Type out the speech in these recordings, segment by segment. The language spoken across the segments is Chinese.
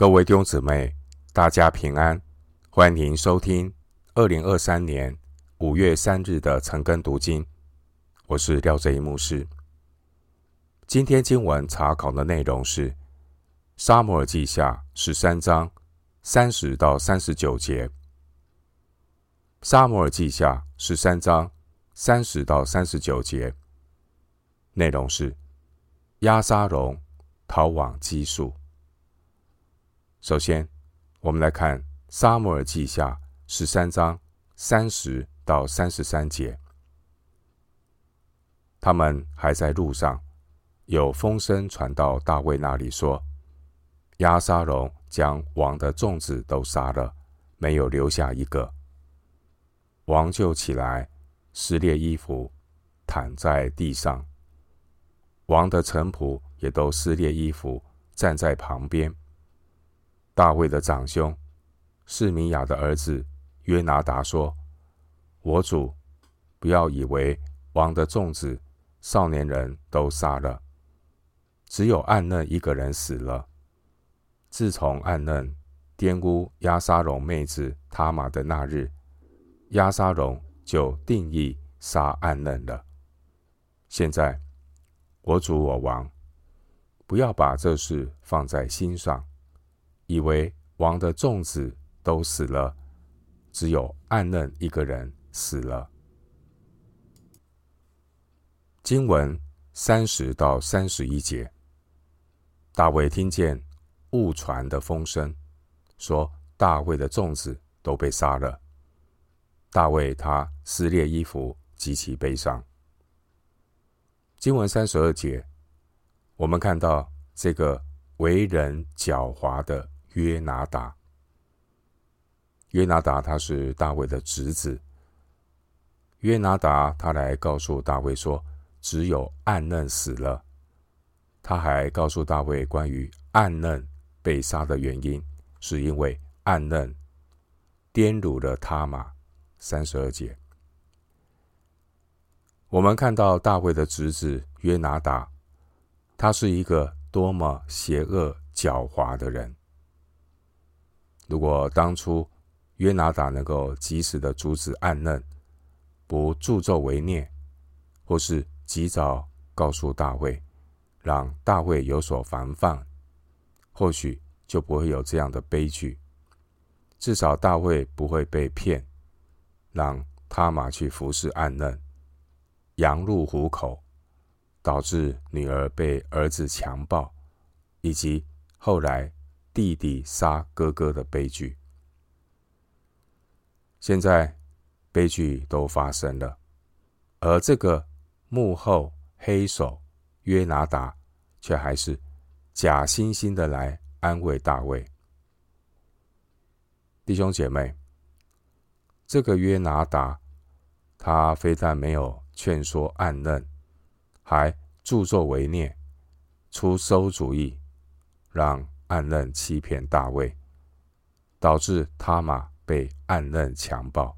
各位弟兄姊妹，大家平安，欢迎收听二零二三年五月三日的晨更读经。我是廖正一牧师。今天经文查考的内容是《撒母耳记下》十三章三十到三十九节，《撒母耳记下》十三章三十到三十九节内容是押沙龙逃往基述。首先，我们来看《撒母耳记下》十三章三十到三十三节。他们还在路上，有风声传到大卫那里，说：“押沙龙将王的众子都杀了，没有留下一个。”王就起来，撕裂衣服，躺在地上。王的臣仆也都撕裂衣服，站在旁边。大卫的长兄示米亚的儿子约拿达说：“我主，不要以为王的众子、少年人都杀了，只有暗嫩一个人死了。自从暗嫩玷污押沙龙妹子他玛的那日，押沙龙就定意杀暗嫩了。现在，我主我王，不要把这事放在心上。”以为王的众子都死了，只有暗嫩一个人死了。经文三十到三十一节，大卫听见误传的风声，说大卫的众子都被杀了。大卫他撕裂衣服，极其悲伤。经文三十二节，我们看到这个为人狡猾的。约拿达，约拿达他是大卫的侄子。约拿达他来告诉大卫说，只有暗嫩死了。他还告诉大卫关于暗嫩被杀的原因，是因为暗嫩玷辱了他嘛。三十二节，我们看到大卫的侄子约拿达，他是一个多么邪恶狡猾的人。如果当初约拿达能够及时的阻止暗嫩，不助纣为虐，或是及早告诉大卫，让大卫有所防范，或许就不会有这样的悲剧。至少大卫不会被骗，让他马去服侍暗嫩，羊入虎口，导致女儿被儿子强暴，以及后来。弟弟杀哥哥的悲剧，现在悲剧都发生了，而这个幕后黑手约拿达却还是假惺惺的来安慰大卫。弟兄姐妹，这个约拿达他非但没有劝说暗嫩，还助纣为虐，出馊主意，让。暗嫩欺骗大卫，导致他玛被暗嫩强暴。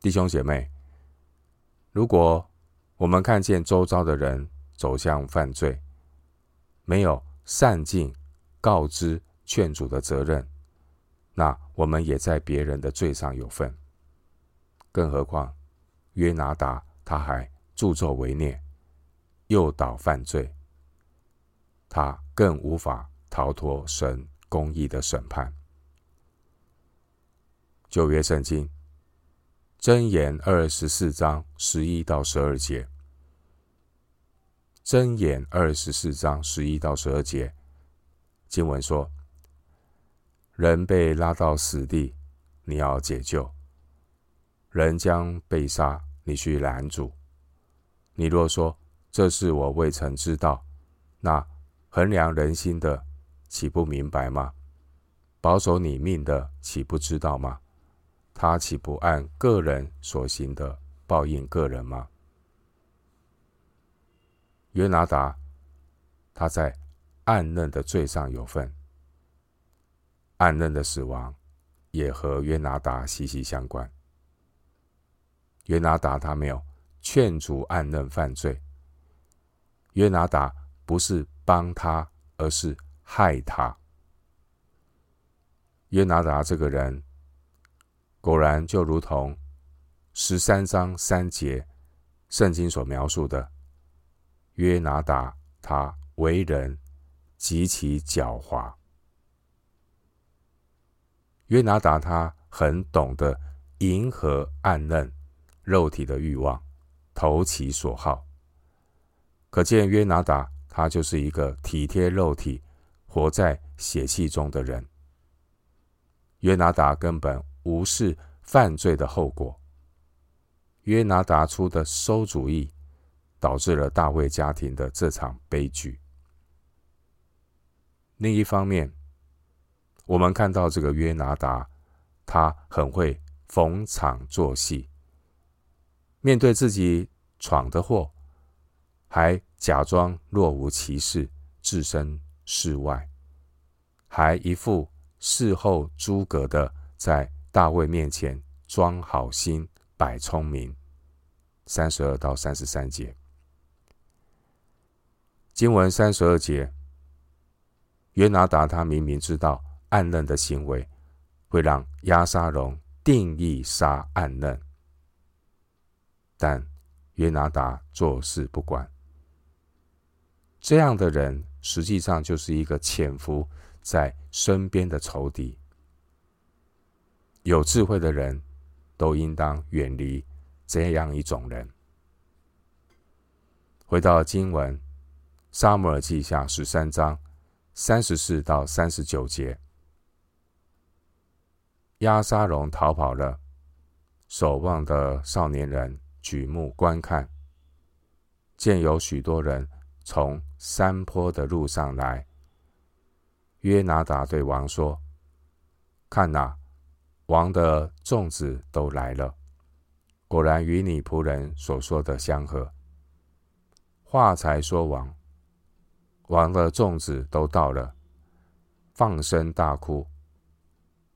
弟兄姐妹，如果我们看见周遭的人走向犯罪，没有善尽告知劝阻的责任，那我们也在别人的罪上有份。更何况约拿达他还助纣为虐，诱导犯罪。他更无法逃脱神公义的审判。旧约圣经箴言二十四章十一到十二节，箴言二十四章十一到十二节经文说：人被拉到死地，你要解救；人将被杀，你去拦阻。你若说这事我未曾知道，那。衡量人心的，岂不明白吗？保守你命的，岂不知道吗？他岂不按个人所行的报应个人吗？约拿达，他在暗嫩的罪上有份，暗嫩的死亡也和约拿达息息相关。约拿达他没有劝阻暗嫩犯罪，约拿达不是。帮他，而是害他。约拿达这个人，果然就如同十三章三节圣经所描述的，约拿达他为人极其狡猾。约拿达他很懂得迎合暗嫩肉体的欲望，投其所好。可见约拿达他就是一个体贴肉体、活在血气中的人。约拿达根本无视犯罪的后果。约拿达出的馊主意，导致了大卫家庭的这场悲剧。另一方面，我们看到这个约拿达，他很会逢场作戏，面对自己闯的祸，还假装若无其事，置身事外，还一副事后诸葛的，在大卫面前装好心、摆聪明。三十二到三十三节，经文三十二节，约拿达他明明知道暗嫩的行为会让押沙龙定义杀暗嫩，但约拿达坐视不管。这样的人实际上就是一个潜伏在身边的仇敌。有智慧的人都应当远离这样一种人。回到经文，《撒母耳记下》十三章三十四到三十九节，押沙龙逃跑了，守望的少年人举目观看，见有许多人从山坡的路上来。约拿达对王说：“看哪，王的众子都来了，果然与你仆人所说的相合。”话才说完，王的众子都到了，放声大哭，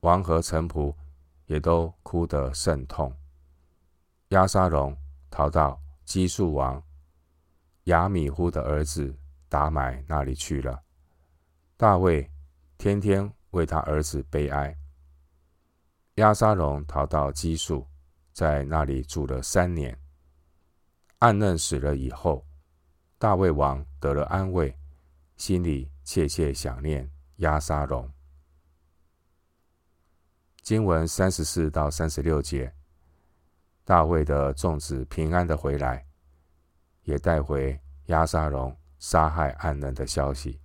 王和臣仆也都哭得甚痛。押沙龙逃到基述王亚米忽的儿子达买那里去了。大卫天天为他儿子悲哀。押沙龙逃到基述，在那里住了三年。暗嫩死了以后，大卫王得了安慰，心里切切想念押沙龙。经文三十四到三十六节，大卫的众子平安的回来，也带回押沙龙杀害暗人的消息。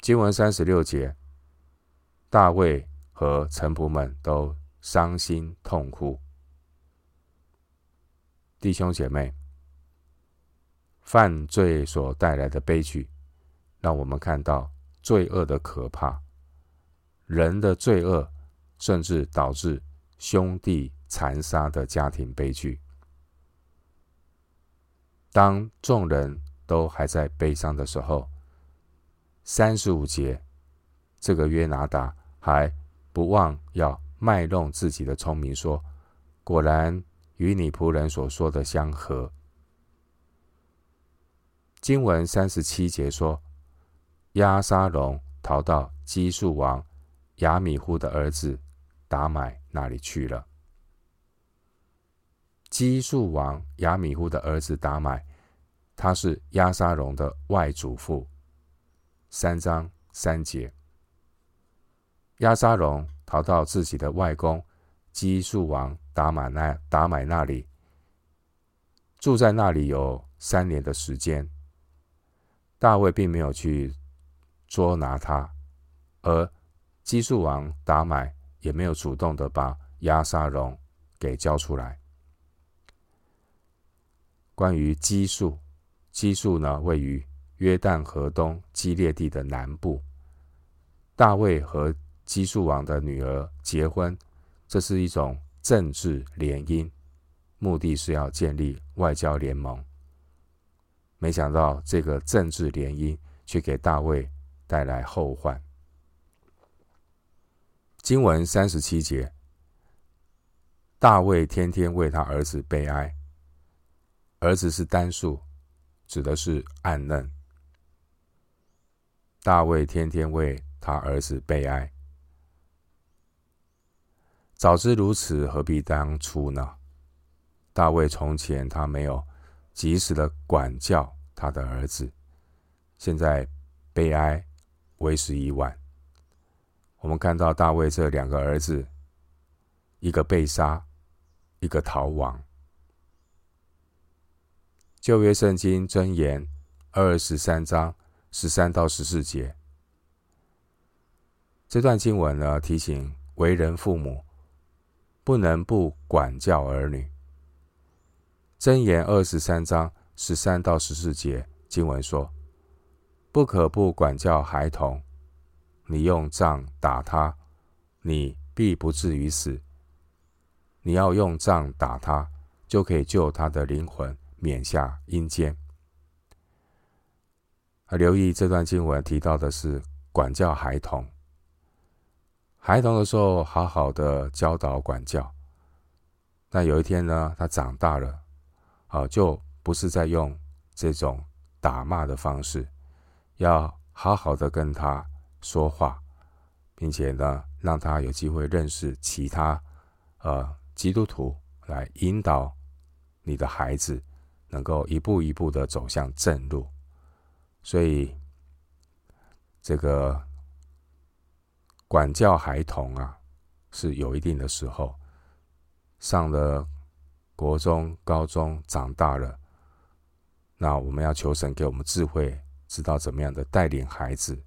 经文三十六节，大卫和臣仆们都伤心痛哭。弟兄姐妹，犯罪所带来的悲剧，让我们看到罪恶的可怕。人的罪恶，甚至导致兄弟残杀的家庭悲剧。当众人都还在悲伤的时候，三十五节，这个约拿达还不忘要卖弄自己的聪明，说：“果然与你仆人所说的相合。”经文三十七节说：“押沙龙逃到基述王亚米忽的儿子达买那里去了。”基述王亚米忽的儿子达买，他是押沙龙的外祖父。三章三节，押沙龙逃到自己的外公基述王达买那达买那里，住在那里有三年的时间。大卫并没有去捉拿他，而基述王达买也没有主动的把押沙龙给交出来。关于基述，基述呢，位于。约旦河东基列地的南部，大卫和基述王的女儿结婚，这是一种政治联姻，目的是要建立外交联盟。没想到这个政治联姻却给大卫带来后患。经文三十七节，大卫天天为他儿子悲哀，儿子是单数，指的是暗嫩。大卫天天为他儿子悲哀。早知如此，何必当初呢？大卫从前他没有及时的管教他的儿子，现在悲哀为时已晚。我们看到大卫这两个儿子，一个被杀，一个逃亡。旧约圣经箴言二十三章十三到十四节，这段经文呢，提醒为人父母不能不管教儿女。箴言二十三章十三到十四节经文说：“不可不管教孩童，你用杖打他，你必不至于死。你要用杖打他，就可以救他的灵魂。”免下阴间。而留意这段经文提到的是管教孩童。孩童的时候好好的教导管教，但有一天呢，他长大了，啊，就不是在用这种打骂的方式，要好好的跟他说话，并且呢，让他有机会认识其他呃基督徒，来引导你的孩子。能够一步一步的走向正路，所以这个管教孩童啊，是有一定的时候。上了国中、高中，长大了，那我们要求神给我们智慧，知道怎么样的带领孩子，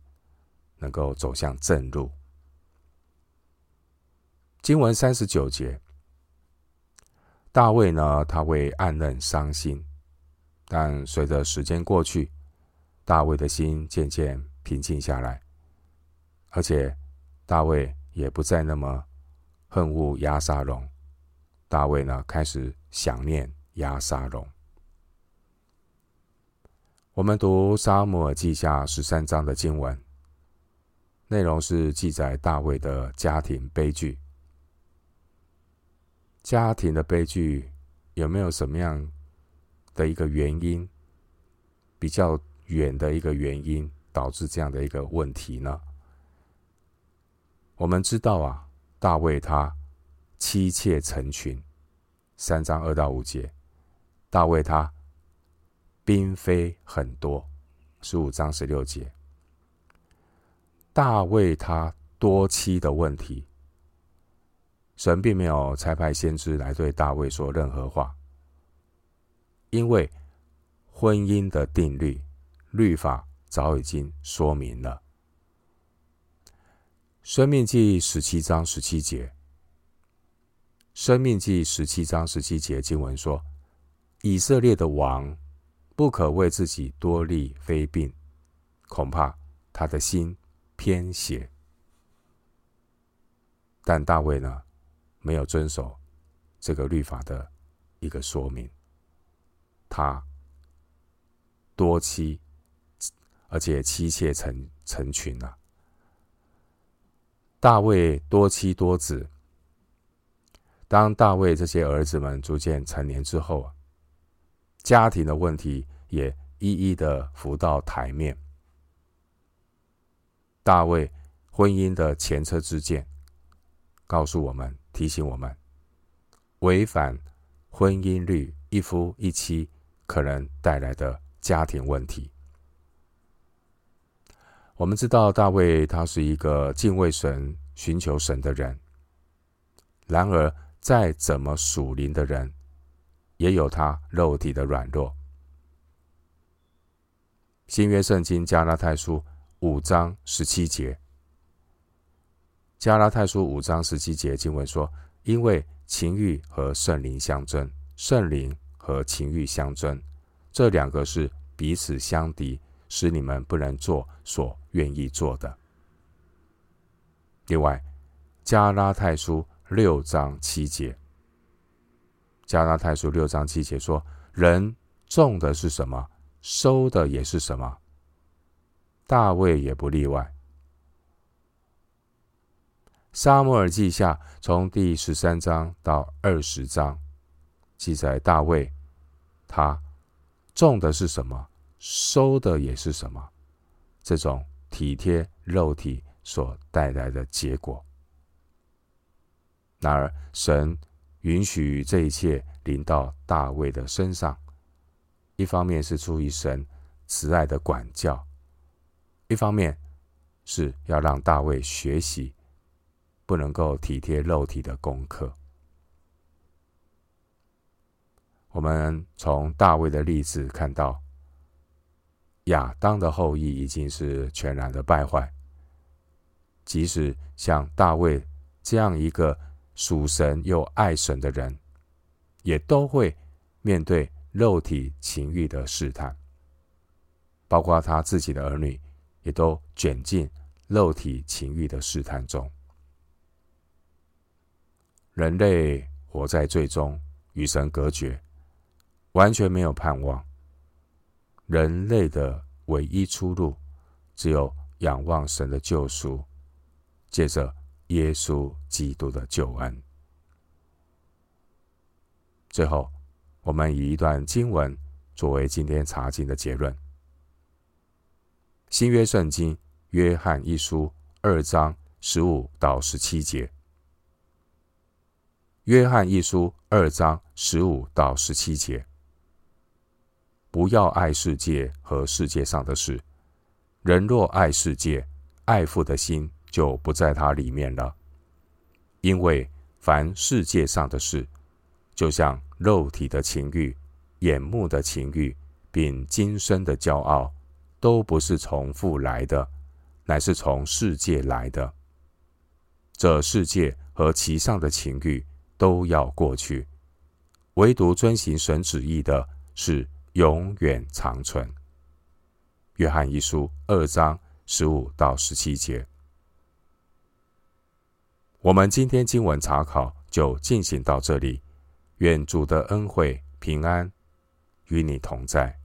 能够走向正路。经文三十九节，大卫呢，他为暗嫩伤心。但随着时间过去，大卫的心渐渐平静下来，而且大卫也不再那么恨恶押沙龙。大卫呢，开始想念押沙龙。我们读撒母耳记下十三章的经文，内容是记载大卫的家庭悲剧。家庭的悲剧有没有什么样的一个原因，比较远的一个原因，导致这样的一个问题呢？我们知道啊，大卫他妻妾成群，三章二到五节；大卫他嫔妃很多，十五章十六节。大卫他多妻的问题，神并没有差派先知来对大卫说任何话。因为婚姻的定律，律法早已经说明了。生命记十七章十七节，生命记十七章十七节经文说：以色列的王不可为自己多立妃嫔，恐怕他的心偏邪。但大卫呢，没有遵守这个律法的一个说明。他多妻，而且妻妾成成群啊。大卫多妻多子。当大卫这些儿子们逐渐成年之后啊，家庭的问题也一一的浮到台面。大卫婚姻的前车之鉴，告诉我们，提醒我们，违反婚姻律，一夫一妻。可能带来的家庭问题。我们知道大卫他是一个敬畏神、寻求神的人。然而，再怎么属灵的人，也有他肉体的软弱。新约圣经加拉太书五章十七节，加拉太书五章十七节经文说：“因为情欲和圣灵相争，圣灵。”和情欲相争，这两个是彼此相敌，使你们不能做所愿意做的。另外，加拉太书六章七节，加拉太书六章七节说：“人种的是什么，收的也是什么。”大卫也不例外。撒母耳记下从第十三章到二十章，记载大卫。他种的是什么，收的也是什么，这种体贴肉体所带来的结果。然而，神允许这一切临到大卫的身上，一方面是出于神慈爱的管教，一方面是要让大卫学习不能够体贴肉体的功课。我们从大卫的例子看到，亚当的后裔已经是全然的败坏，即使像大卫这样一个。属神又爱神的人，也都会面对肉体情欲的试探，包括他自己的儿女，也都卷进肉体情欲的试探中。人类活在罪中，与神隔绝，完全没有盼望。人类的唯一出路，只有仰望神的救赎，借着。耶稣基督的救恩。最后，我们以一段经文作为今天查经的结论：新约圣经约翰一书二章十五到十七节。约翰一书二章十五到十七节。不要爱世界和世界上的事。人若爱世界，爱父的心。就不在它里面了，因为凡世界上的事，就像肉体的情欲、眼目的情欲，并今生的骄傲，都不是从父来的，乃是从世界来的。这世界和其上的情欲都要过去，唯独遵行神旨意的，是永远长存。约翰一书二章十五到十七节。我们今天经文查考就进行到这里，愿主的恩惠平安与你同在。